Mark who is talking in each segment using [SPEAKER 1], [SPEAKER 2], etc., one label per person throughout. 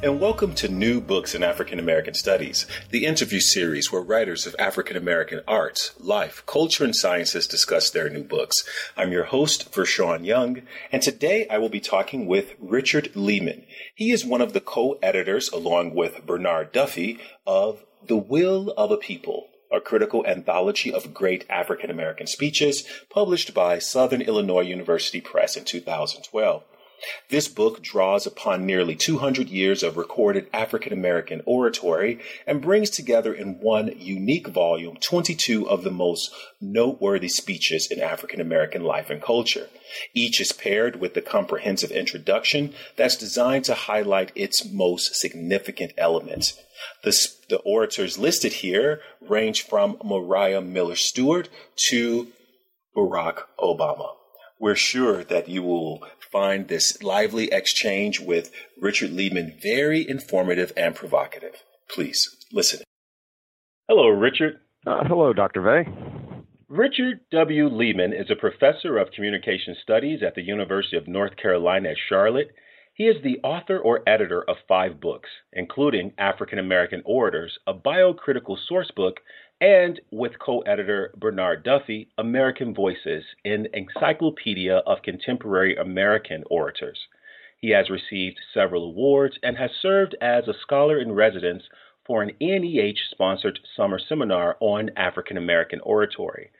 [SPEAKER 1] and welcome to New Books in African American Studies, the interview series where writers of African American arts, life, culture, and sciences discuss their new books. I'm your host, Vershawn Young, and today I will be talking with Richard Leeman. He is one of the co-editors, along with Bernard Duffy, of The Will of a People, a critical anthology of great African American speeches published by Southern Illinois University Press in 2012. This book draws upon nearly 200 years of recorded African American oratory and brings together in one unique volume 22 of the most noteworthy speeches in African American life and culture. Each is paired with the comprehensive introduction that's designed to highlight its most significant elements. The, the orators listed here range from Maria Miller Stewart to Barack Obama. We're sure that you will find this lively exchange with Richard Leeman very informative and provocative. Please listen. Hello, Richard.
[SPEAKER 2] Uh, hello, Dr. Vay.
[SPEAKER 1] Richard W. Leeman is a professor of communication studies at the University of North Carolina at Charlotte. He is the author or editor of five books, including African American Orators, a biocritical source book and with co editor Bernard Duffy, American Voices, an encyclopedia of contemporary American orators. He has received several awards and has served as a scholar in residence for an NEH sponsored summer seminar on African American oratory.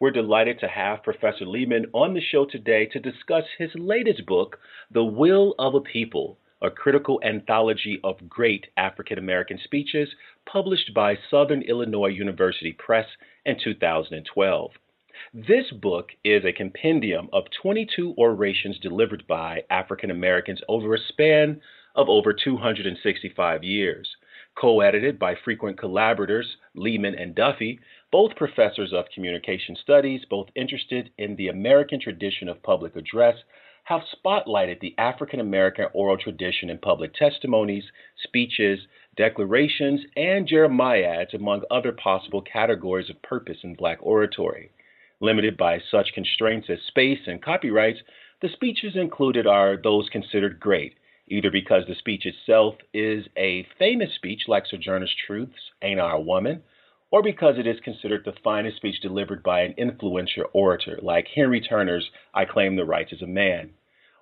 [SPEAKER 1] We're delighted to have Professor Leeman on the show today to discuss his latest book, The Will of a People a critical anthology of great African American speeches published by Southern Illinois University Press in 2012. This book is a compendium of 22 orations delivered by African Americans over a span of over 265 years. Co edited by frequent collaborators Leeman and Duffy, both professors of communication studies, both interested in the American tradition of public address, have spotlighted the African American oral tradition in public testimonies, speeches, declarations, and jeremiads, among other possible categories of purpose in black oratory. Limited by such constraints as space and copyrights, the speeches included are those considered great, either because the speech itself is a famous speech like Sojourner Truth's Ain't I a Woman, or because it is considered the finest speech delivered by an influential orator like Henry Turner's I Claim the Rights as a Man.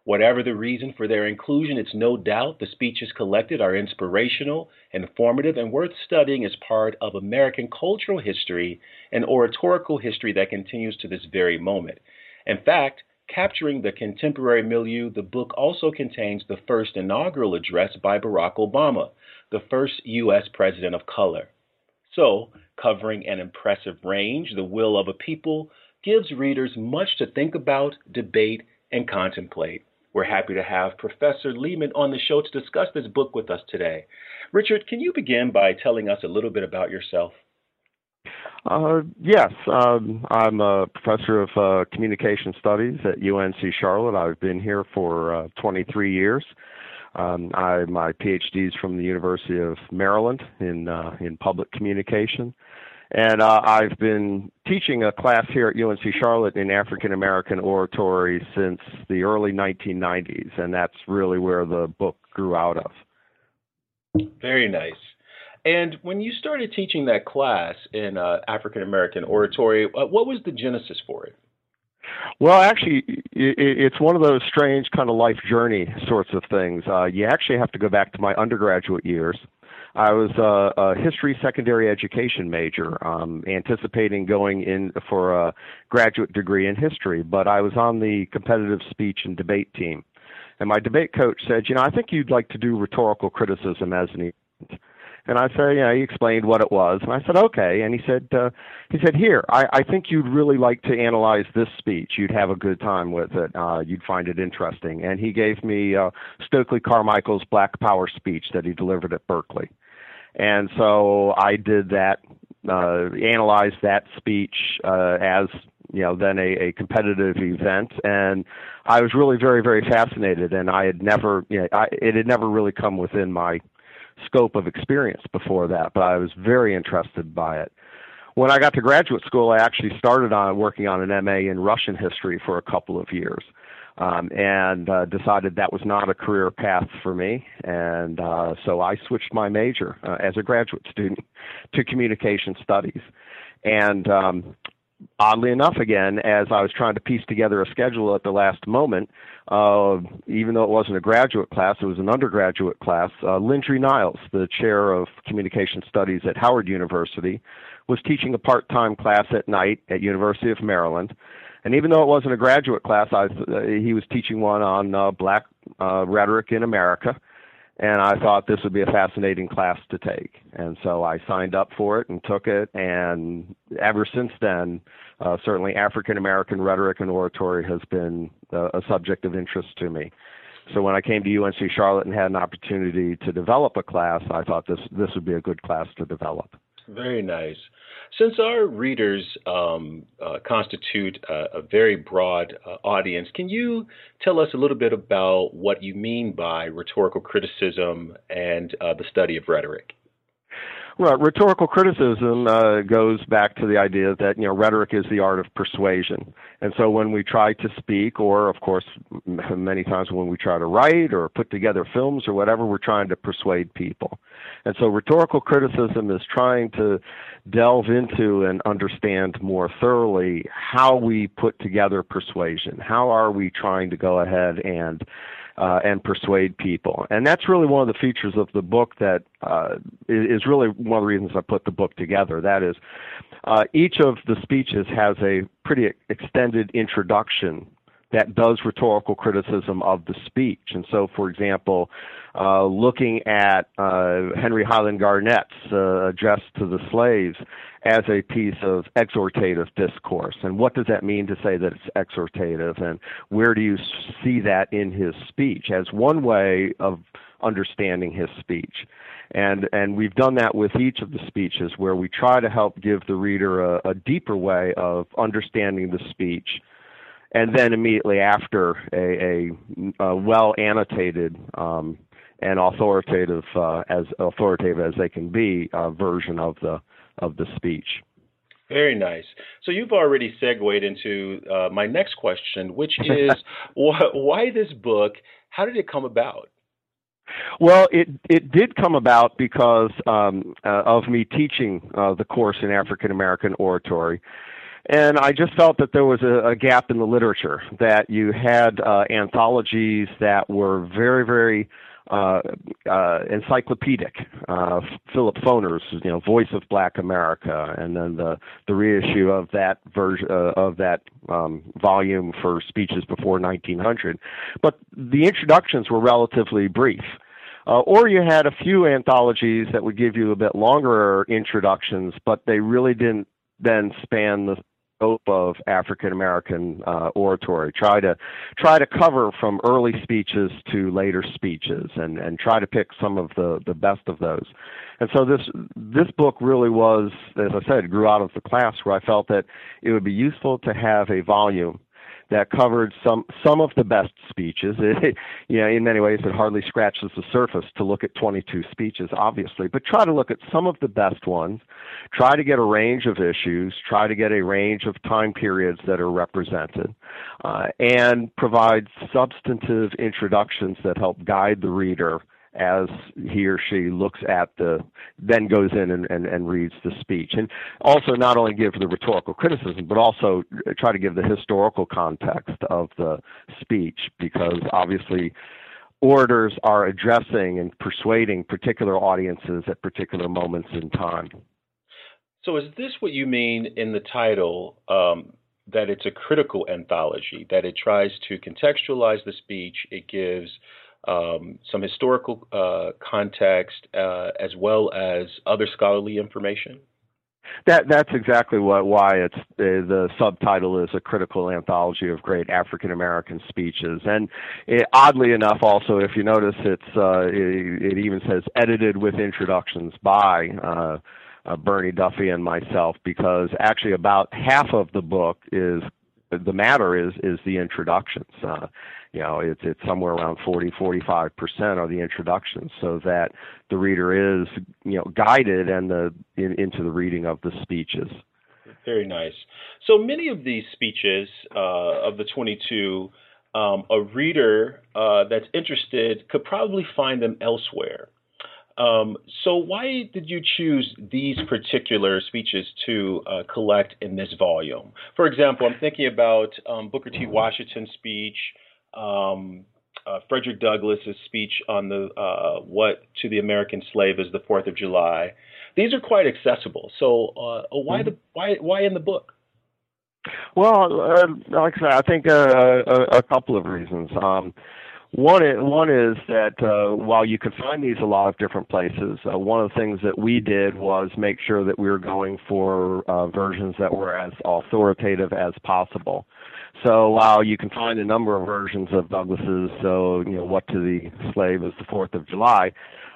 [SPEAKER 1] Whatever the reason for their inclusion, it's no doubt the speeches collected are inspirational, informative, and worth studying as part of American cultural history and oratorical history that continues to this very moment. In fact, capturing the contemporary milieu, the book also contains the first inaugural address by Barack Obama, the first U.S. president of color. So, covering an impressive range, The Will of a People gives readers much to think about, debate, and contemplate. We're happy to have Professor Leeman on the show to discuss this book with us today. Richard, can you begin by telling us a little bit about yourself?
[SPEAKER 2] Uh, yes, um, I'm a professor of uh, communication studies at UNC Charlotte. I've been here for uh, 23 years. Um, I my PhD is from the University of Maryland in uh, in public communication, and uh, I've been teaching a class here at UNC Charlotte in African American oratory since the early 1990s, and that's really where the book grew out of.
[SPEAKER 1] Very nice. And when you started teaching that class in uh, African American oratory, uh, what was the genesis for it?
[SPEAKER 2] Well, actually, it's one of those strange kind of life journey sorts of things. Uh, you actually have to go back to my undergraduate years I was a, a history secondary education major, um, anticipating going in for a graduate degree in history, but I was on the competitive speech and debate team. And my debate coach said, You know, I think you'd like to do rhetorical criticism as an event. And I said, yeah, he explained what it was, and I said, okay. And he said, uh, he said, here, I, I think you'd really like to analyze this speech. You'd have a good time with it. Uh, you'd find it interesting. And he gave me uh, Stokely Carmichael's Black Power speech that he delivered at Berkeley. And so I did that, uh, analyzed that speech uh, as you know then a, a competitive event. And i was really very very fascinated. And i had never you know I, it had never really come within my scope of experience before that but i was very interested by it. When i got to graduate school i actually started on working on an ma in russian history for a couple of years um, and uh, decided that was not a career path for me. And uh, so I switched my major uh, as a graduate student to communication studies. And um, oddly enough, again, as I was trying to piece together a schedule at the last moment, uh, even though it wasn't a graduate class, it was an undergraduate class, uh, Lyndrey Niles, the chair of communication studies at Howard University, was teaching a part-time class at night at University of Maryland. And even though it wasn't a graduate class, I, uh, he was teaching one on uh, black uh, rhetoric in America and I thought this would be a fascinating class to take. And so I signed up for it and took it. And ever since then, uh, certainly African American rhetoric and oratory has been a, a subject of interest to me. So when I came to UNC Charlotte and had an opportunity to develop a class, I thought this this would be a good class to develop.
[SPEAKER 1] Very nice. Since our readers um, uh, constitute a, a, very broad uh, audience, can you tell us a little bit about what you mean by rhetorical criticism and uh, the study of rhetoric?
[SPEAKER 2] Well, rhetorical criticism uh, goes back to the idea that you know rhetoric is the art of persuasion, and so when we try to speak, or of course many times when we try to write or put together films or whatever, we're trying to persuade people, and so rhetorical criticism is trying to delve into and understand more thoroughly how we put together persuasion. How are we trying to go ahead and uh, and persuade people. And that's really one of the features of the book that uh, is really one of the reasons I put the book together. That is, uh, each of the speeches has a pretty extended introduction that does rhetorical criticism of the speech. And so, for example, uh, looking at uh, Henry Highland Garnet's uh, address to the slaves as a piece of exhortative discourse, and what does that mean to say that it's exhortative, and where do you see that in his speech as one way of understanding his speech? And and we've done that with each of the speeches, where we try to help give the reader a, a deeper way of understanding the speech and then immediately after a, a, a well annotated um, and authoritative uh, as authoritative as they can be uh, version of the of the speech.
[SPEAKER 1] Very nice. So you've already segued into uh, my next question, which is wh- why this book? How did it come about?
[SPEAKER 2] Well, it it did come about because um, uh, of me teaching uh, the course in African American oratory, and I just felt that there was a, a gap in the literature, that you had uh, anthologies that were very, very uh, uh, encyclopedic. Uh, Philip Foner's, you know, Voice of Black America, and then the the reissue of that version uh, of that um, volume for speeches before 1900. But the introductions were relatively brief. Uh, or you had a few anthologies that would give you a bit longer introductions, but they really didn't then span the scope of African American uh, oratory. Try to try to cover from early speeches to later speeches, and and try to pick some of the the best of those. And so this this book really was, as I said, grew out of the class where I felt that it would be useful to have a volume that covered some some of the best speeches. It, you know, in many ways, it hardly scratches the surface to look at 22 speeches, obviously, but try to look at some of the best ones. Try to get a range of issues. Try to get a range of time periods that are represented, uh, and provide substantive introductions that help guide the reader as he or she looks at the, then goes in and, and, and reads the speech. And also not only give the rhetorical criticism, but also try to give the historical context of the speech, because obviously orators are addressing and persuading particular audiences at particular moments in time.
[SPEAKER 1] So, is this what you mean in the title? Um, that it's a critical anthology, that it tries to contextualize the speech, it gives um, some historical uh, context, uh, as well as other scholarly information?
[SPEAKER 2] That that's exactly what why it's the, the subtitle is a critical anthology of great African American speeches, and it, oddly enough, also if you notice, it's uh, it, it even says edited with introductions by. Uh, uh, Bernie Duffy and myself, because actually about half of the book is the matter is is the introductions. Uh, you know, it's it's somewhere around 40, 45 percent are the introductions, so that the reader is you know guided and the in, into the reading of the speeches.
[SPEAKER 1] Very nice. So many of these speeches uh, of the 22, um, a reader uh, that's interested could probably find them elsewhere. Um, so why did you choose these particular speeches to uh, collect in this volume? For example, I'm thinking about um, Booker T. Washington's speech um, uh, Frederick Douglass's speech on the uh, what to the American slave is the Fourth of July. These are quite accessible. So uh, why mm-hmm. the why why in the book?
[SPEAKER 2] Well, uh, like I said, I think uh, a, a, couple of reasons. One is, one is that uh, while you can find these a lot of different places, uh, one of the things that we did was make sure that we were going for uh, versions that were as authoritative as possible. So while you can find a number of versions of Douglass's, so you know what to the slave is the Fourth of July,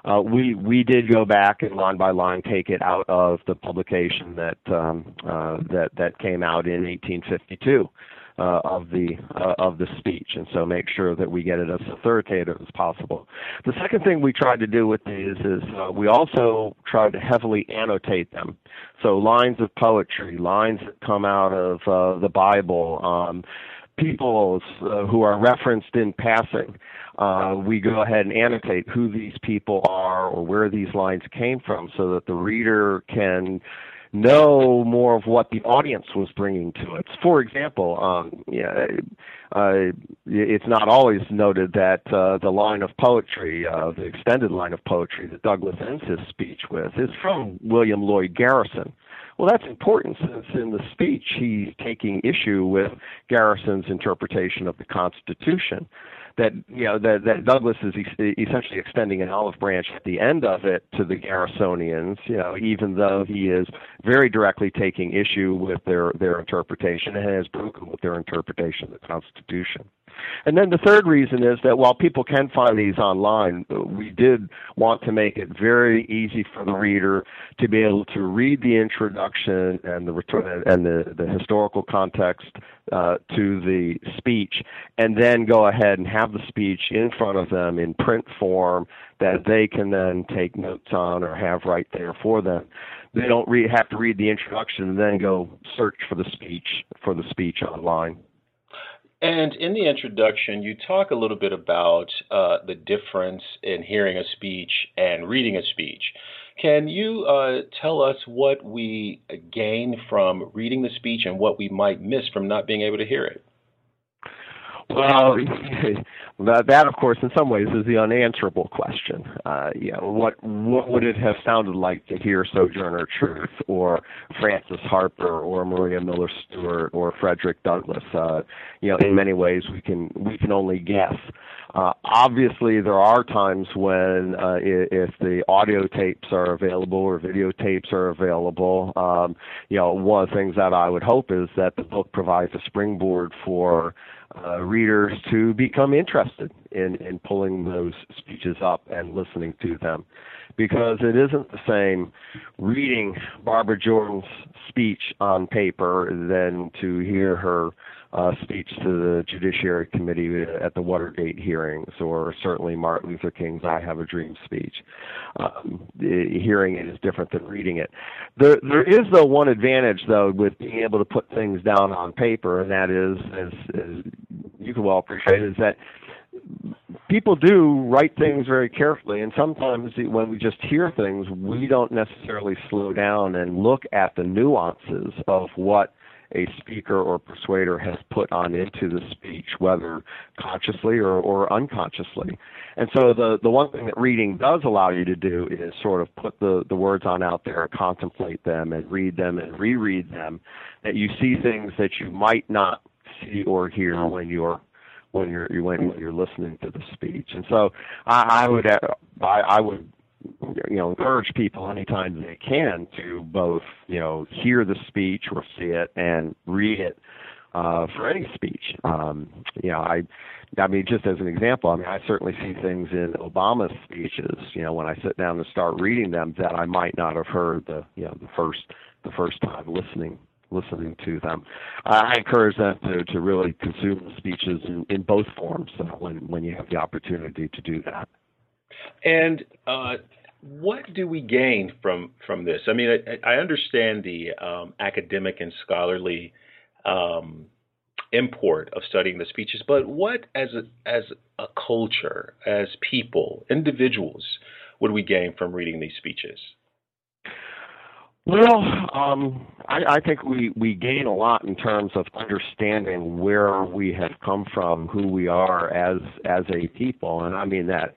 [SPEAKER 2] uh, we we did go back and line by line take it out of the publication that um, uh, that that came out in 1852 uh, of the uh, of the speech, and so make sure that we get it as authoritative as possible. The second thing we tried to do with these is uh, we also tried to heavily annotate them. So lines of poetry, lines that come out of uh, the Bible, um, people uh, who are referenced in passing. Uh, we go ahead and annotate who these people are or where these lines came from so that the reader can know more of what the audience was bringing to it. For example, um, yeah, uh, it's not always noted that uh, the line of poetry, uh, the extended line of poetry that Douglass ends his speech with, is from William Lloyd Garrison. Well, that's important since in the speech he's taking issue with Garrison's interpretation of the Constitution that you know that, that Douglass is essentially extending an olive branch at the end of it to the Garrisonians, you know, even though he is very directly taking issue with their their interpretation and has broken with their interpretation of the Constitution. And then the third reason is that while people can find these online, we did want to make it very easy for the reader to be able to read the introduction and the and the, the historical context uh, to the speech, and then go ahead and have the speech in front of them in print form that they can then take notes on or have right there for them they don't re- have to read the introduction and then go search for the speech for the speech online.
[SPEAKER 1] And in the introduction, you talk a little bit about uh, the difference in hearing a speech and reading a speech. Can you uh, tell us what we gain from reading the speech and what we might miss from not being able to hear it?
[SPEAKER 2] Well, that, of course, in some ways, is the unanswerable question. Uh, you know, what what would it have sounded like to hear Sojourner Truth or Frances Harper or Maria Miller Stewart or Frederick Douglass? Uh, you know, in many ways, we can we can only guess. Uh, obviously, there are times when, uh, if the audio tapes are available or videotapes are available, um, you know, one of the things that I would hope is that the book provides a springboard for uh, readers to become interested in, in pulling those speeches up and listening to them. Because it isn't the same reading Barbara Jordan's speech on paper than to hear her uh, speech to the Judiciary Committee at the Watergate hearings, or certainly Martin Luther King's "I Have a Dream" speech. Um, hearing it is different than reading it. There, there is though one advantage though with being able to put things down on paper, and that is, as, as you can well appreciate, is that people do write things very carefully and sometimes when we just hear things we don't necessarily slow down and look at the nuances of what a speaker or persuader has put on into the speech, whether consciously or, or unconsciously. And so the, the one thing that reading does allow you to do is sort of put the, the words on out there, contemplate them, and read them and reread them, that you see things that you might not see or hear when you're when you're when you're listening to the speech. And so I, I would I, I would you know encourage people anytime they can to both you know hear the speech or see it and read it uh, for any speech. Um, you know, I, I mean, just as an example, I mean, I certainly see things in Obama's speeches. You know, when I sit down and start reading them, that I might not have heard the, you know, the first, the first time listening listening to them. I encourage them to, to really consume the speeches in, in both forms uh, when, when you have the opportunity to do that.
[SPEAKER 1] And uh, what do we gain from from this? I mean, I, I understand the um, academic and scholarly um, import of studying the speeches, but what, as a as a culture, as people, individuals, would we gain from reading these speeches?
[SPEAKER 2] Well, um, I, I think we, we gain a lot in terms of understanding where we have come from, who we are as as a people, and I mean that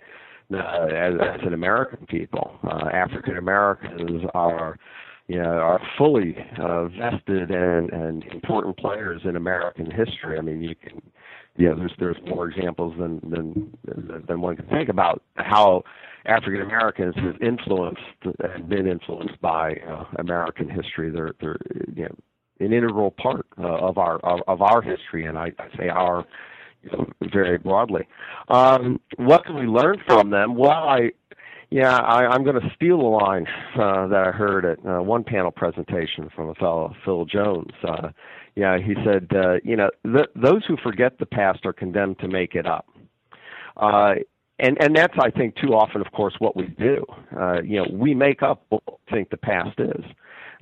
[SPEAKER 2] uh, as, as an American people. Uh, African Americans are you know, are fully uh, vested and, and important players in American history. I mean, you can, you know, there's there's more examples than than than one can think about how African Americans have influenced and been influenced by uh, American history. They're they're you know an integral part uh, of our of, of our history, and I, I say our very broadly. Um, what can we learn from them? Well, I yeah, I, I'm going to steal a line uh, that I heard at uh, one panel presentation from a fellow, Phil Jones. Uh, yeah, he said, uh, you know, th- those who forget the past are condemned to make it up. Uh, and and that's I think too often, of course, what we do. Uh, you know, we make up what we think the past is.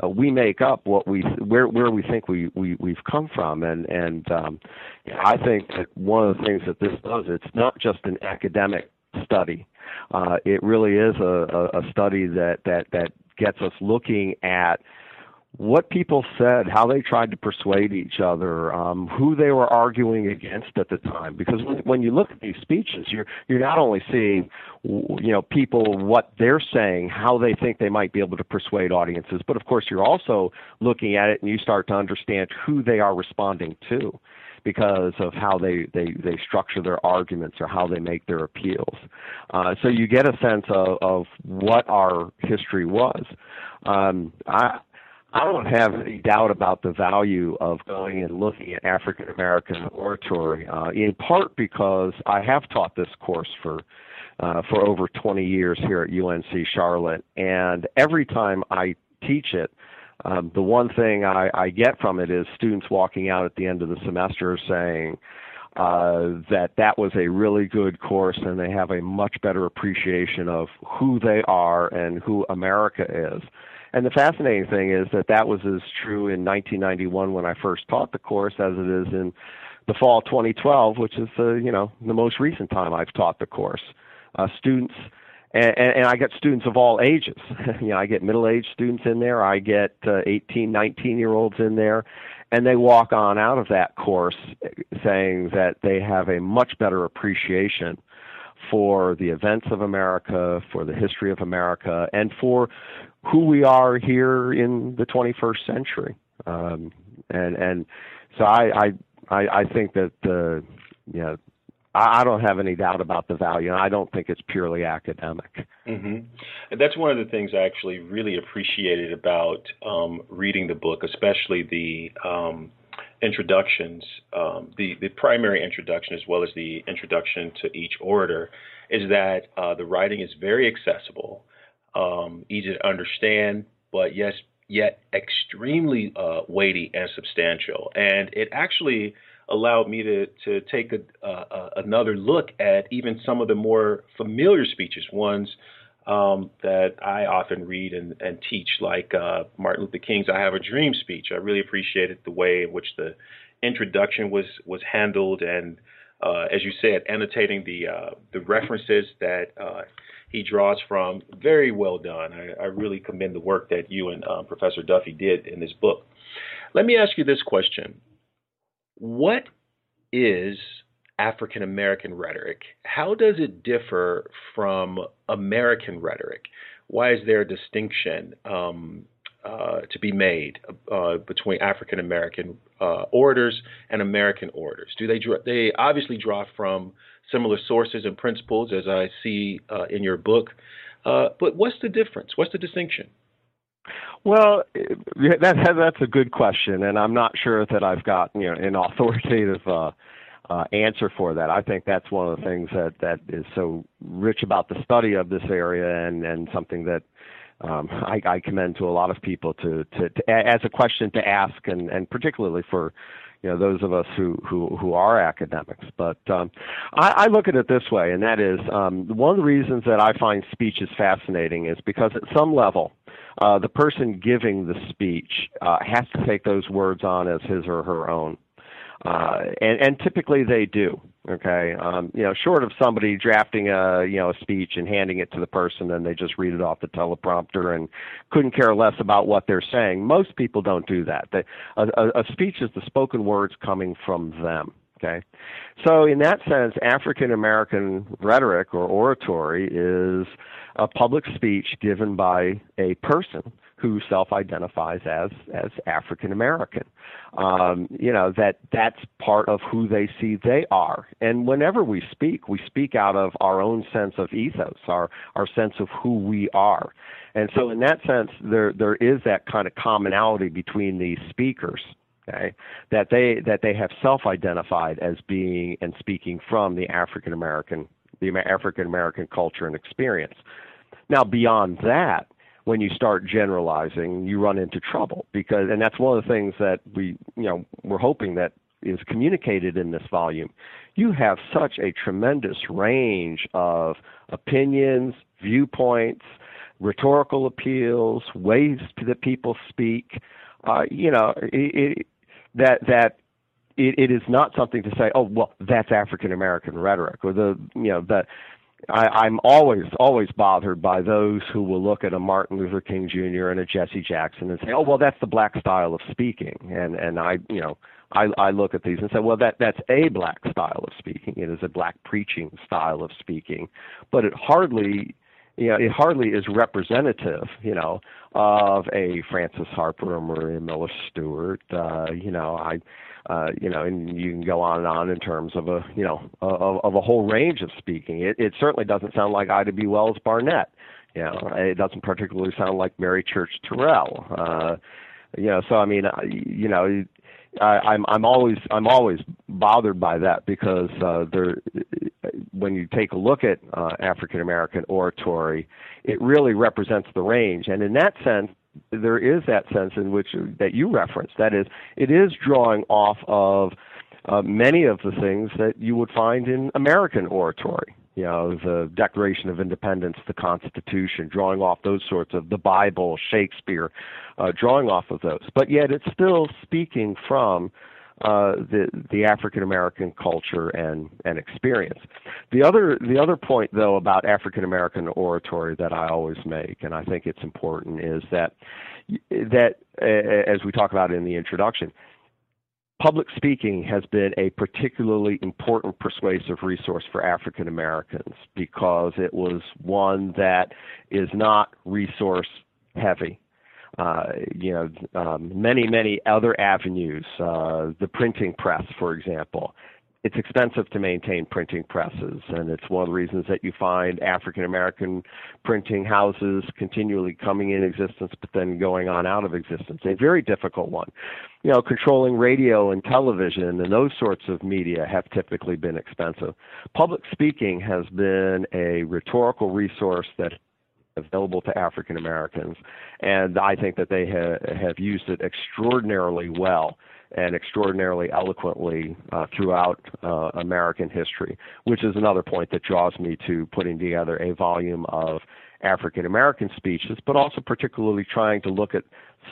[SPEAKER 2] Uh, we make up what we where where we think we we we've come from, and and um, I think that one of the things that this does, it's not just an academic study. Uh, it really is a, a, a study that, that, that gets us looking at what people said, how they tried to persuade each other, um, who they were arguing against at the time. Because when, you look at these speeches, you're you're not only seeing, you know, people what they're saying, how they think they might be able to persuade audiences, but of course you're also looking at it and you start to understand who they are responding to because of how they, they, they structure their arguments or how they make their appeals. Uh, so you get a sense of, of what our history was. Um, I, I don't have any doubt about the value of going and looking at African American oratory, uh, in part because I have taught this course for uh, for over 20 years here at UNC Charlotte, and every time I teach it, um, the one thing I, I get from it is students walking out at the end of the semester saying uh, that that was a really good course and they have a much better appreciation of who they are and who America is. And the fascinating thing is that that was as true in 1991 when I first taught the course as it is in the fall 2012, which is the you know the most recent time I've taught the course. Uh, students and, and, I get students of all ages. you know, I get middle-aged students in there. I get uh, 18, 19-year-olds in there, and they walk on out of that course saying that they have a much better appreciation for the events of America, for the history of America, and for who we are here in the 21st century. Um, and and so I I I think that uh, you know I, don't have any doubt about the value, and I don't think it's purely academic.
[SPEAKER 1] Mm-hmm. And that's one of the things I actually really appreciated about um, reading the book, especially the um, introductions, um, the the primary introduction as well as the introduction to each orator, is that uh, the writing is very accessible, um, easy to understand, but yes, yet extremely uh, weighty and substantial, and it actually allowed me to to take a, uh, another look at even some of the more familiar speeches, ones um, that I often read and, and teach, like uh, Martin Luther King's "I Have a Dream" speech. I really appreciated the way in which the introduction was was handled, and uh, as you said, annotating the uh, the references that uh, he draws from. Very well done. I, I, really commend the work that you and uh, Professor Duffy did in this book. Let me ask you this question what is African American rhetoric? How does it differ from American rhetoric? Why is there a distinction? Um, uh, to be made uh, between African American uh, orators and American orators? Do they draw, they obviously draw from similar sources and principles, as I see uh, in your book, uh, but what's the difference? What's the distinction?
[SPEAKER 2] Well, that, that's a good question, and I'm not sure that I've got you know an authoritative uh, uh, answer for that. I think that's one of the things that that is so rich about the study of this area, and and something that um, I, I commend to a lot of people to, to, to as a question to ask, and and particularly for you know those of us who who who are academics. But um, I, I look at it this way, and that is um, one of the reasons that I find speech is fascinating is because at some level uh, the person giving the speech uh, has to take those words on as his or her own. Uh, and, and typically they do. Okay, um, you know, short of somebody drafting a you know a speech and handing it to the person, and they just read it off the teleprompter and couldn't care less about what they're saying. Most people don't do that. They, a, a, a speech is the spoken words coming from them. Okay, so in that sense, African American rhetoric or oratory is a public speech given by a person who self-identifies as as African American. Um, you know that that's part of who they see they are. And whenever we speak, we speak out of our own sense of ethos, our our sense of who we are. And so, in that sense, there there is that kind of commonality between these speakers okay, that they that they have self-identified as being and speaking from the African American the African American culture and experience. Now, beyond that, when you start generalizing, you run into trouble because, and that's one of the things that we, you know, we're hoping that is communicated in this volume. You have such a tremendous range of opinions, viewpoints, rhetorical appeals, ways that people speak. Uh, you know, it, it, that that it, it is not something to say, oh well, that's African American rhetoric, or the you know that I, I'm always always bothered by those who will look at a Martin Luther King Jr. and a Jesse Jackson and say, oh well, that's the black style of speaking, and and I you know. I, I look at these and say, well, that that's a black style of speaking. It is a black preaching style of speaking, but it hardly you know, it hardly is representative, you know, of a Frances Harper or Maria Miller Stewart. Uh, you know, I, uh, you know, and you can go on and on in terms of a, you know, of, of a whole range of speaking. It, it certainly doesn't sound like Ida B. Wells Barnett. You know, it doesn't particularly sound like Mary Church Terrell. Uh, you know, so I mean, you know, I, I'm I'm always I'm always bothered by that because uh, there, when you take a look at uh, African American oratory, it really represents the range, and in that sense, there is that sense in which that you reference. That is, it is drawing off of uh, many of the things that you would find in American oratory you know, the Declaration of Independence, the Constitution, drawing off those sorts of the Bible, Shakespeare, uh, drawing off of those. But yet it's still speaking from uh, the the African American culture and and experience. The other the other point though about African American oratory that I always make, and I think it's important, is that that uh, as we talk about in the introduction, public speaking has been a particularly important persuasive resource for African Americans because it was one that is not resource heavy. Uh, you know, um, many, many other avenues, uh, the printing press, for example, it's expensive to maintain printing presses, and it's one of the reasons that you find African American printing houses continually coming in existence, but then going on out of existence. A very difficult one. You know, controlling radio and television and those sorts of media have typically been expensive. Public speaking has been a rhetorical resource that available to African Americans, and I think that they ha- have used it extraordinarily well and extraordinarily eloquently uh, throughout uh, American history, which is another point that draws me to putting together a volume of African American speeches, but also particularly trying to look at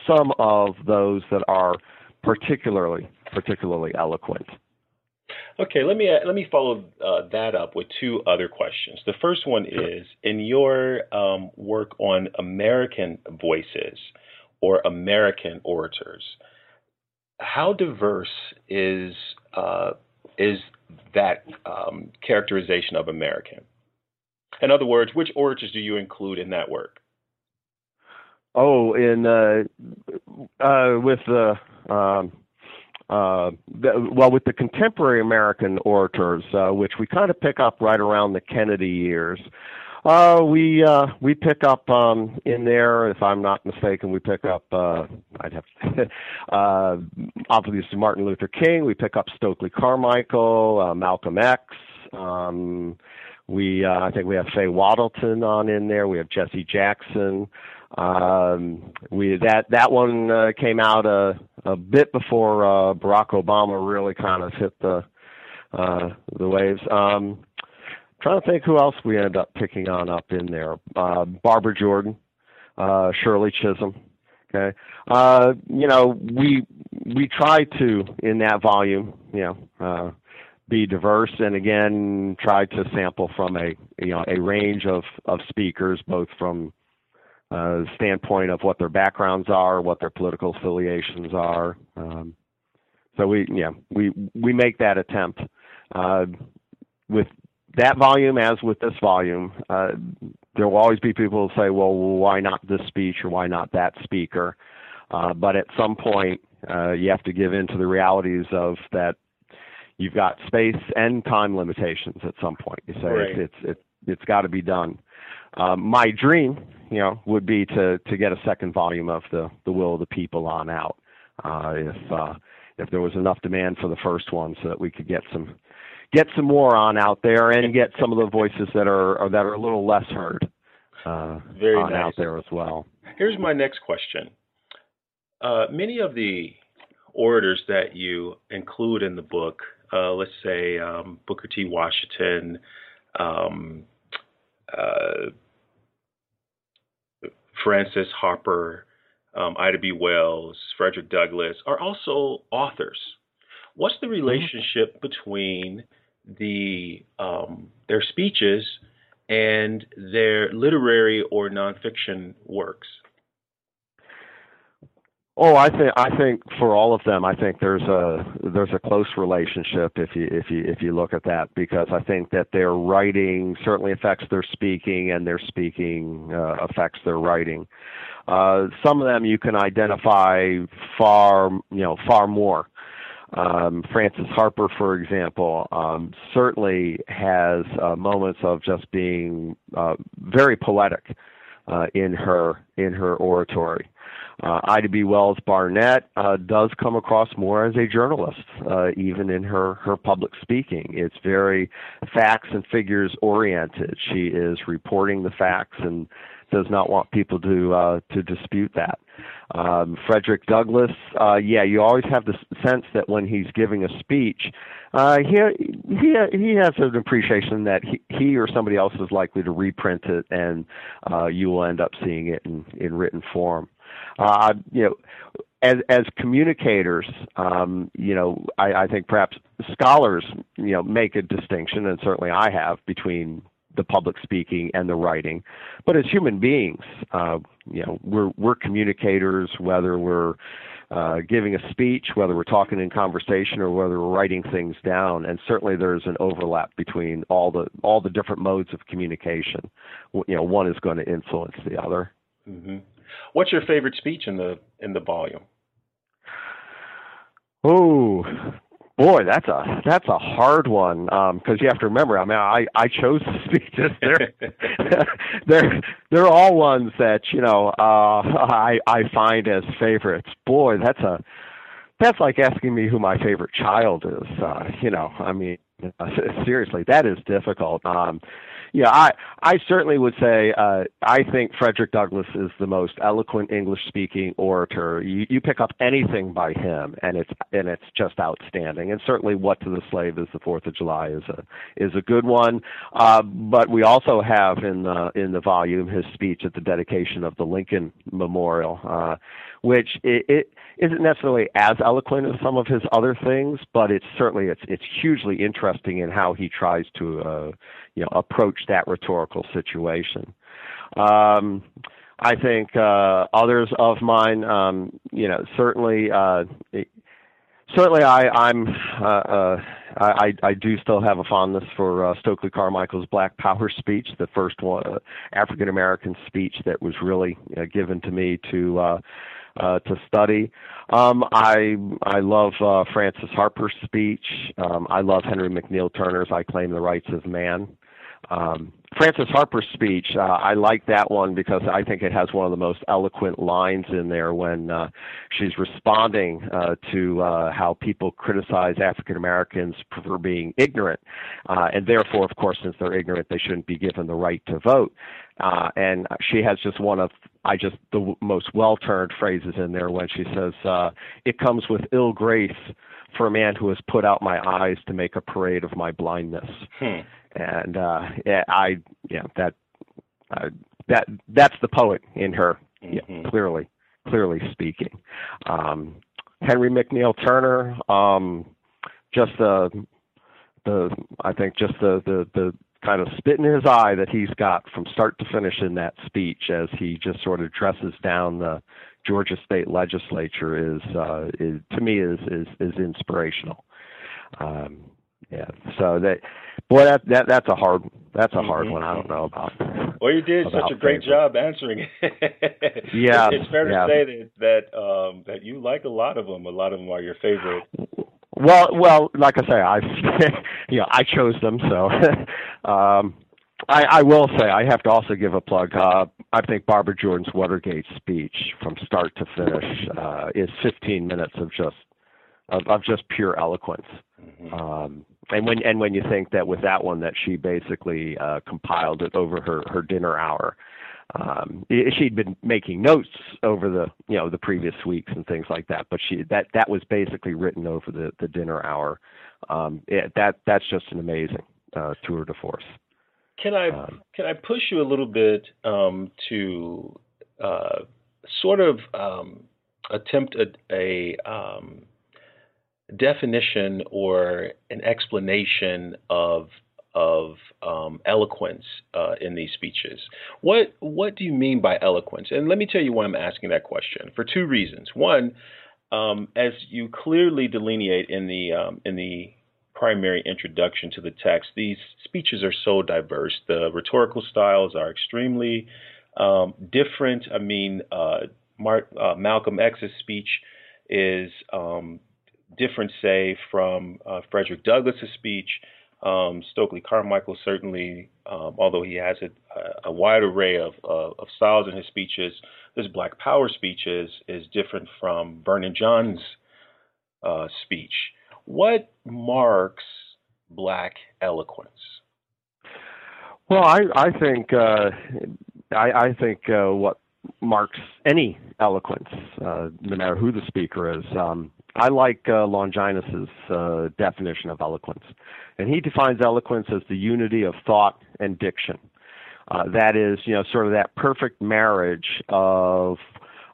[SPEAKER 2] some of those that are particularly particularly eloquent.
[SPEAKER 1] Okay, let me uh, let me follow uh, that up with two other questions. The first one is in your um, work on American voices or American orators how diverse is uh, is that um, characterization of American? In other words, which orators do you include in that work?
[SPEAKER 2] Oh, in uh, uh, with the, um, uh, the well, with the contemporary American orators, uh, which we kind of pick up right around the Kennedy years. Uh, we uh, we pick up um, in there, if I'm not mistaken, we pick up. Uh, I'd have uh, obviously Martin Luther King. We pick up Stokely Carmichael, uh, Malcolm X. Um, we uh, I think we have Faye Wattleton on in there. We have Jesse Jackson. Um, we that that one uh, came out a a bit before uh, Barack Obama really kind of hit the uh, the waves. Um, trying to think who else we ended up picking on up in there. Uh, Barbara Jordan, uh, Shirley Chisholm. Okay, uh, you know we we try to in that volume, you know, uh, be diverse and again try to sample from a you know a range of of speakers, both from uh, standpoint of what their backgrounds are, what their political affiliations are. Um, so we yeah we we make that attempt uh, with that volume as with this volume, uh, there will always be people who say, well, why not this speech or why not that speaker? Uh, but at some point, uh, you have to give in to the realities of that you've got space and time limitations at some point. You say
[SPEAKER 1] right.
[SPEAKER 2] it's, it's, it's, it's got to be done. Um, my dream, you know, would be to, to get a second volume of the, the Will of the People on out. Uh, if, uh, if there was enough demand for the first one so that we could get some get some more on out there and get some of the voices that are, that are a little less heard uh,
[SPEAKER 1] Very
[SPEAKER 2] on
[SPEAKER 1] nice.
[SPEAKER 2] out there as well.
[SPEAKER 1] Here's my next question. Uh, many of the orators that you include in the book, uh, let's say um, Booker T. Washington, um, uh, Frances Harper, um, Ida B. Wells, Frederick Douglass, are also authors. What's the relationship between the um, their speeches and their literary or nonfiction works?
[SPEAKER 2] Oh, I think I think for all of them, I think there's a there's a close relationship if you if you if you look at that because I think that their writing certainly affects their speaking and their speaking uh, affects their writing. Uh, some of them you can identify far you know far more. Um, Frances Harper, for example, um, certainly has uh, moments of just being uh, very poetic uh, in her in her oratory. Uh, Ida B. Wells Barnett uh, does come across more as a journalist, uh, even in her, her public speaking. It's very facts and figures oriented. She is reporting the facts and does not want people to uh, to dispute that. Um, Frederick Douglass, uh, yeah, you always have the sense that when he's giving a speech, uh, he he he has an appreciation that he, he or somebody else is likely to reprint it, and uh, you will end up seeing it in in written form. Uh, you know, as as communicators, um, you know, I, I think perhaps scholars, you know, make a distinction, and certainly I have between the public speaking and the writing. But as human beings, uh, you know, we're we're communicators, whether we're uh, giving a speech, whether we're talking in conversation, or whether we're writing things down. And certainly, there's an overlap between all the all the different modes of communication. You know, one is going to influence the other.
[SPEAKER 1] Mm-hmm. What's your favorite speech in the in the volume?
[SPEAKER 2] Oh, boy, that's a that's a hard one because um, you have to remember. I mean, I I chose the speeches. They're they're they're all ones that you know uh, I I find as favorites. Boy, that's a that's like asking me who my favorite child is. Uh, you know, I mean, seriously, that is difficult. Um, yeah, I I certainly would say uh, I think Frederick Douglass is the most eloquent English speaking orator. You, you pick up anything by him, and it's and it's just outstanding. And certainly, "What to the Slave is the Fourth of July" is a is a good one. Uh, but we also have in the in the volume his speech at the dedication of the Lincoln Memorial, uh, which it, it isn't necessarily as eloquent as some of his other things, but it's certainly it's it's hugely interesting in how he tries to uh, you know approach that rhetorical situation. Um, I think uh, others of mine, um, you know, certainly uh, certainly, I, I'm. Uh, uh, I, I do still have a fondness for uh, Stokely Carmichael's Black Power speech, the first one, uh, African American speech that was really uh, given to me to uh, to study. Um, I I love uh, Frances Harper's speech. Um, I love Henry McNeil Turner's "I Claim the Rights of Man." Um, Frances Harper's speech, uh, I like that one because I think it has one of the most eloquent lines in there when uh, she's responding uh, to uh, how people criticize African Americans for being ignorant, uh, and therefore, of course, since they're ignorant, they shouldn't be given the right to vote. Uh, and she has just one of I just the most well-turned phrases in there when she says, uh, "It comes with ill grace." For a man who has put out my eyes to make a parade of my blindness.
[SPEAKER 1] Hmm
[SPEAKER 2] and uh, yeah, I yeah that uh, that that's the poet in her,
[SPEAKER 1] mm-hmm.
[SPEAKER 2] yeah, clearly clearly speaking. Um, Henry McNeil Turner, um, just the the I think just the the the kind of spit in his eye that he's got from start to finish in that speech as he just sort of dresses down the Georgia state legislature is uh is to me is is is inspirational. Um yeah. So that boy, that that that's a hard that's a hard
[SPEAKER 1] mm-hmm.
[SPEAKER 2] one. I don't know about.
[SPEAKER 1] Well, you did such a great
[SPEAKER 2] favorite.
[SPEAKER 1] job answering it.
[SPEAKER 2] yeah,
[SPEAKER 1] it's fair to
[SPEAKER 2] yeah.
[SPEAKER 1] say that that um, that you like a lot of them. A lot of them are your favorite.
[SPEAKER 2] Well, well, like I say, I you know I chose them, so um, I, I will say I have to also give a plug. Uh, I think Barbara Jordan's Watergate speech from start to finish uh, is 15 minutes of just of, of just pure eloquence.
[SPEAKER 1] Mm-hmm.
[SPEAKER 2] Um, and when and when you think that with that one that she basically uh, compiled it over her her dinner hour, um, she'd been making notes over the you know the previous weeks and things like that. But she that that was basically written over the the dinner hour. Um, it, that that's just an amazing uh, tour de force.
[SPEAKER 1] Can I
[SPEAKER 2] Um,
[SPEAKER 1] can I push you a little bit um, to uh, sort of um, attempt a, a um, definition or an explanation of of um, eloquence uh, in these speeches. What what do you mean by eloquence? And let me tell you why I'm asking that question for two reasons. One, um, as you clearly delineate in the um, in the primary introduction to the text, these speeches are so diverse. The rhetorical styles are extremely um, different. I mean, uh, uh, Malcolm X's speech is um, different, say, from uh, Frederick Douglass's speech. Um, Stokely Carmichael certainly, um, although he has a, a wide array of, of, of styles in his speeches, this Black Power speech is, is different from Vernon Johns' uh, speech. What marks Black eloquence?
[SPEAKER 2] Well, I I think uh, I, I think uh, what marks any eloquence, uh, no matter who the speaker is. Um, I like uh, Longinus's uh, definition of eloquence, and he defines eloquence as the unity of thought and diction. Uh, that is, you know, sort of that perfect marriage of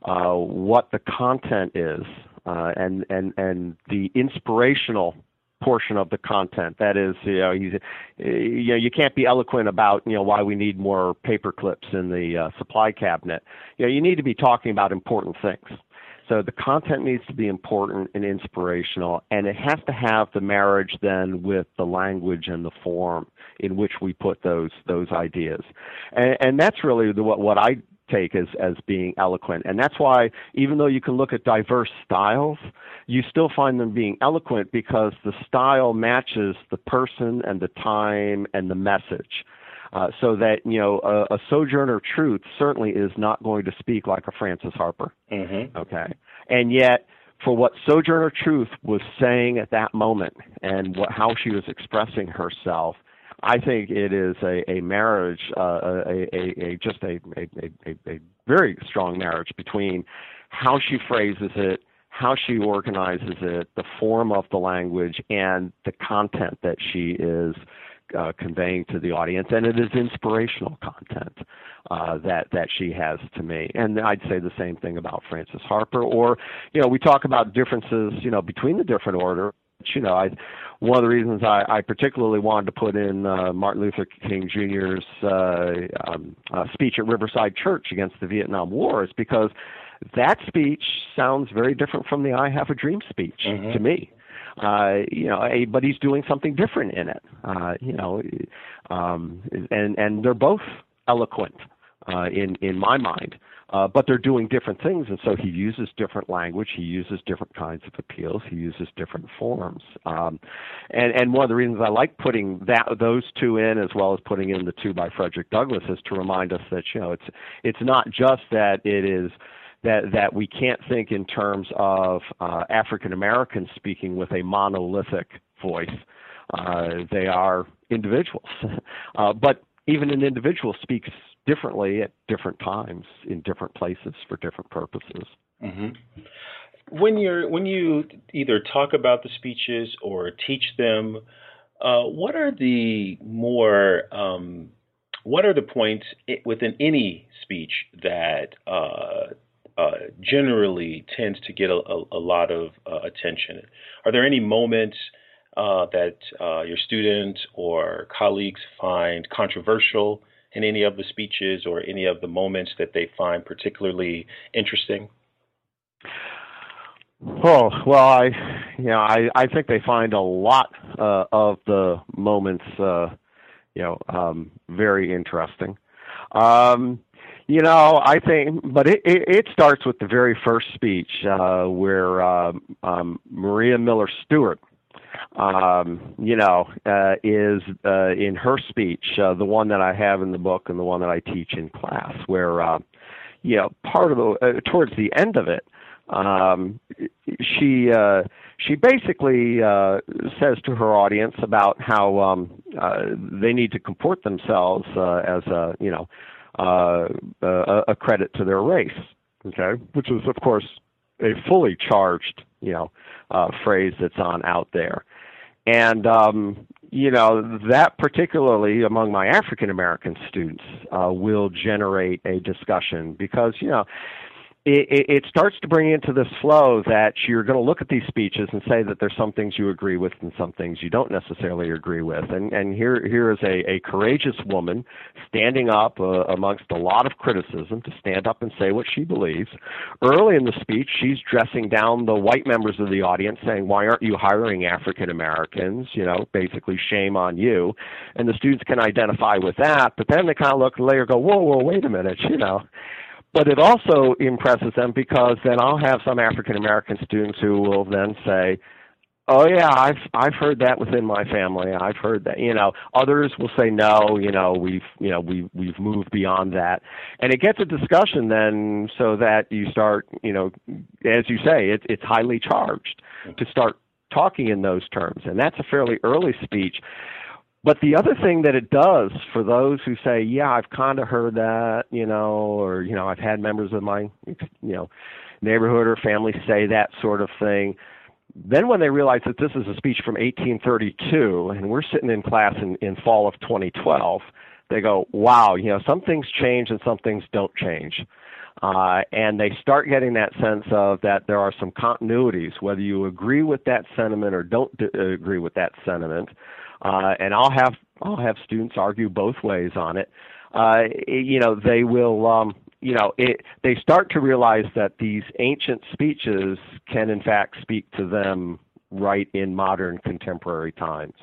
[SPEAKER 2] uh, what the content is uh, and and and the inspirational portion of the content. That is, you know, he's, you know, you can't be eloquent about, you know, why we need more paper clips in the uh, supply cabinet. You know, you need to be talking about important things. So the content needs to be important and inspirational, and it has to have the marriage then with the language and the form in which we put those those ideas, and, and that's really the, what what I take as as being eloquent, and that's why even though you can look at diverse styles, you still find them being eloquent because the style matches the person and the time and the message. Uh, so that you know a, a Sojourner Truth certainly is not going to speak like a Frances Harper.
[SPEAKER 1] Mm-hmm.
[SPEAKER 2] Okay, and yet for what Sojourner Truth was saying at that moment and what, how she was expressing herself, I think it is a, a marriage, uh, a, a, a just a, a, a, a very strong marriage between how she phrases it, how she organizes it, the form of the language, and the content that she is uh, conveying to the audience, and it is inspirational content uh, that that she has to me. And I'd say the same thing about Frances Harper. Or, you know, we talk about differences, you know, between the different orders. You know, I one of the reasons I, I particularly wanted to put in uh, Martin Luther King Jr.'s uh, um, uh, speech at Riverside Church against the Vietnam War is because that speech sounds very different from the I Have a Dream speech mm-hmm. to me. Uh, you know, but he's doing something different in it. Uh, you know, um, and and they're both eloquent uh, in in my mind. Uh, but they're doing different things, and so he uses different language. He uses different kinds of appeals. He uses different forms. Um, and and one of the reasons I like putting that those two in, as well as putting in the two by Frederick Douglass, is to remind us that you know it's it's not just that it is that that we can't think in terms of uh, African Americans speaking with a monolithic voice. Uh, they are individuals, uh, but even an individual speaks differently at different times in different places for different purposes.
[SPEAKER 1] Mm-hmm. When you're when you either talk about the speeches or teach them, uh, what are the more um, what are the points within any speech that uh, uh, generally tends to get a, a, a lot of uh, attention? Are there any moments uh, that uh, your students or colleagues find controversial in any of the speeches or any of the moments that they find particularly interesting?
[SPEAKER 2] Oh well, I you know I I think they find a lot uh, of the moments uh, you know um, very interesting. Um, you know, I think, but it, it, it starts with the very first speech uh, where uh, um, Maria Miller Stewart um, you know, uh, is uh, in her speech, uh, the one that I have in the book and the one that I teach in class, where, uh, you know, part of the, uh, towards the end of it, um, she uh, she basically uh, says to her audience about how um, uh, they need to comport themselves uh, as a you know uh, a, a credit to their race, okay, which is of course a fully charged you know uh, phrase that's on out there. And um, you know that particularly among my African American students uh, will generate a discussion because you know it, it, starts to bring into this flow that you're going to look at these speeches and say that there's some things you agree with and some things you don't necessarily agree with. And, and here, here is a, a courageous woman standing up uh, amongst a lot of criticism to stand up and say what she believes. Early in the speech, she's dressing down the white members of the audience, saying, "Why aren't you hiring African Americans?" You know, basically, shame on you. And the students can identify with that, but then they kind of look later, go, "Whoa, whoa, wait a minute," you know but it also impresses them because then I'll have some African American students who will then say, "Oh yeah, I've I've heard that within my family. I've heard that." You know, others will say, "No, you know, we've you know we we've moved beyond that," and it gets a discussion then, so that you start, you know, as you say, it, it's highly charged mm-hmm. to start talking in those terms, and that's a fairly early speech. But the other thing that it does for those who say, "Yeah, I've kind of heard that," you know, or you know, I've had members of my, you know, neighborhood or family say that sort of thing. Then when they realize that this is a speech from 1832 and we're sitting in class in, in fall of 2012, they go, "Wow, you know, some things change and some things don't change." Uh, and they start getting that sense of that there are some continuities, whether you agree with that sentiment or don't d- agree with that sentiment uh, and I'll have I'll have students argue both ways on it. Uh, you know, they will. Um, you know, it, they start to realize that these ancient speeches can, in fact, speak to them right in modern contemporary times.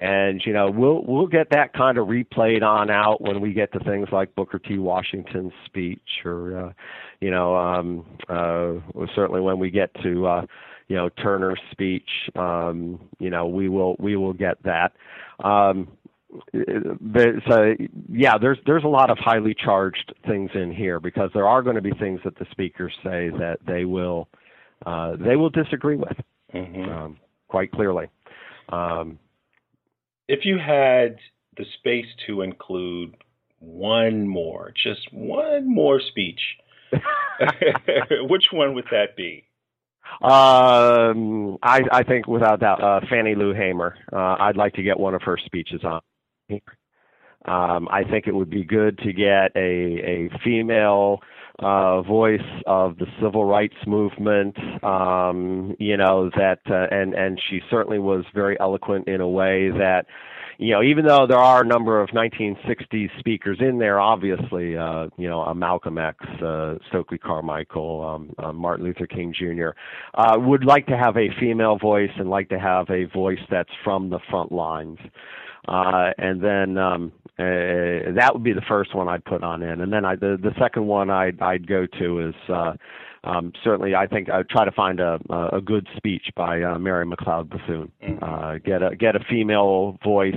[SPEAKER 2] And you know, we'll we'll get that kind of replayed on out when we get to things like Booker T. Washington's speech, or uh, you know, um, uh, certainly when we get to uh, you know Turner's speech. Um, you know, we will we will get that. Um, so yeah, there's there's a lot of highly charged things in here because there are going to be things that the speakers say that they will uh, they will disagree with mm-hmm. um, quite clearly. Um,
[SPEAKER 1] if you had the space to include one more, just one more speech, which one would that be?
[SPEAKER 2] Um, I, I think without doubt, uh, Fannie Lou Hamer. Uh, I'd like to get one of her speeches on. Um, I think it would be good to get a a female uh, voice of the civil rights movement. Um, you know that, uh, and and she certainly was very eloquent in a way that you know, even though there are a number of 1960s speakers in there, obviously, uh, you know, a Malcolm X, uh, Stokely Carmichael, um, uh, Martin Luther King Jr., uh, would like to have a female voice and like to have a voice that's from the front lines. Uh, and then um, uh, that would be the first one I'd put on in, and then I, the the second one I'd I'd go to is uh, um, certainly I think I'd try to find a a good speech by uh, Mary McLeod Bethune. Mm-hmm. Uh, get a get a female voice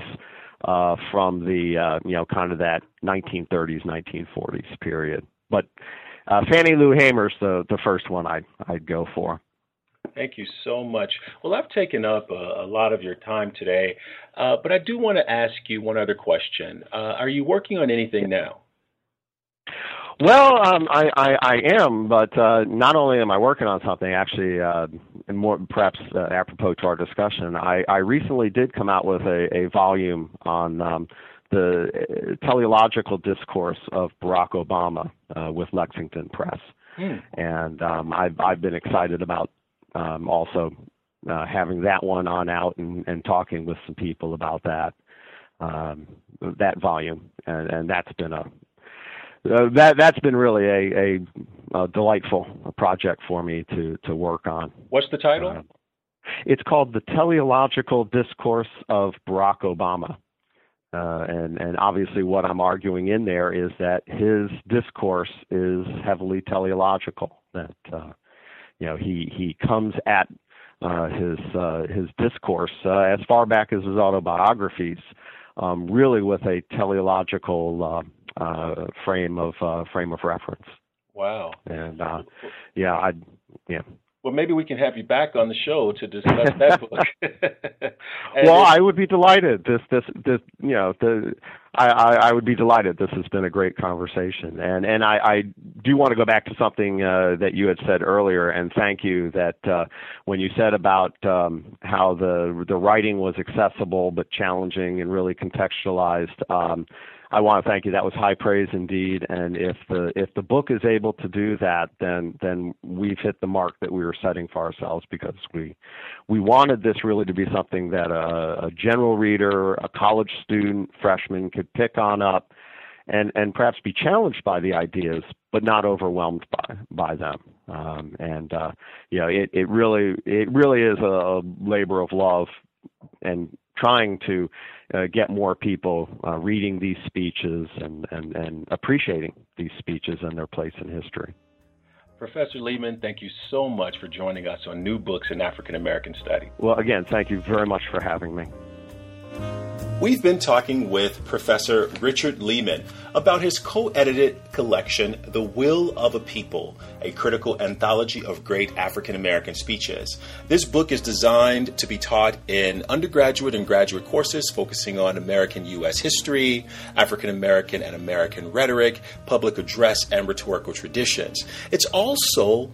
[SPEAKER 2] uh, from the uh, you know kind of that 1930s 1940s period. But uh, Fannie Lou Hamer's the the first one I'd I'd go for.
[SPEAKER 1] Thank you so much. Well, I've taken up a, a lot of your time today, uh, but I do want to ask you one other question. Uh, are you working on anything now?
[SPEAKER 2] Well, um, I, I, I am, but uh, not only am I working on something, actually, uh, and more perhaps uh, apropos to our discussion, I, I recently did come out with a, a volume on um, the uh, teleological discourse of Barack Obama uh, with Lexington Press. Hmm. And um, I've, I've been excited about um, also uh, having that one on out and, and talking with some people about that um, that volume, and, and that's been a uh, that that's been really a, a, a, delightful project for me to to work on.
[SPEAKER 1] What's the title? Uh,
[SPEAKER 2] it's called the Teleological Discourse of Barack Obama. Uh, and and obviously what I'm arguing in there is that his discourse is heavily teleological. That uh, you know he he comes at uh, his uh, his discourse uh, as far back as his autobiographies, um, really with a teleological uh, uh, frame of uh, frame of reference.
[SPEAKER 1] Wow.
[SPEAKER 2] And yeah, I yeah
[SPEAKER 1] well, maybe we can have you back on the show to discuss that book.
[SPEAKER 2] well, I would be delighted. This, this, this, you know, the, I, I, I would be delighted. This has been a great conversation, and and I, I do want to go back to something uh, that you had said earlier, and thank you that uh, when you said about um, how the the writing was accessible but challenging and really contextualized. Um, I want to thank you. That was high praise indeed. And if the if the book is able to do that, then then we've hit the mark that we were setting for ourselves because we we wanted this really to be something that a, a general reader, a college student, freshman could pick on up, and and perhaps be challenged by the ideas, but not overwhelmed by by them. Um, and uh, you know, it it really it really is a labor of love and trying to uh, get more people uh, reading these speeches and, and, and appreciating these speeches and their place in history.
[SPEAKER 1] Professor Leeman, thank you so much for joining us on New Books in African American Study.
[SPEAKER 2] Well, again, thank you very much for having me.
[SPEAKER 1] We've been talking with Professor Richard Leeman about his co edited collection, The Will of a People, a critical anthology of great African American speeches. This book is designed to be taught in undergraduate and graduate courses focusing on American U.S. history, African American and American rhetoric, public address, and rhetorical traditions. It's also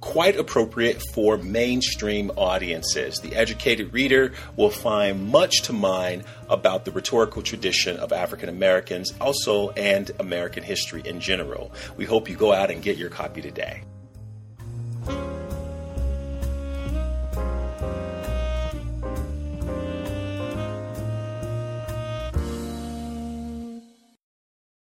[SPEAKER 1] quite appropriate for mainstream audiences. The educated reader will find much to mine about the rhetorical tradition of African Americans, also, and American history in general. We hope you go out and get your copy today.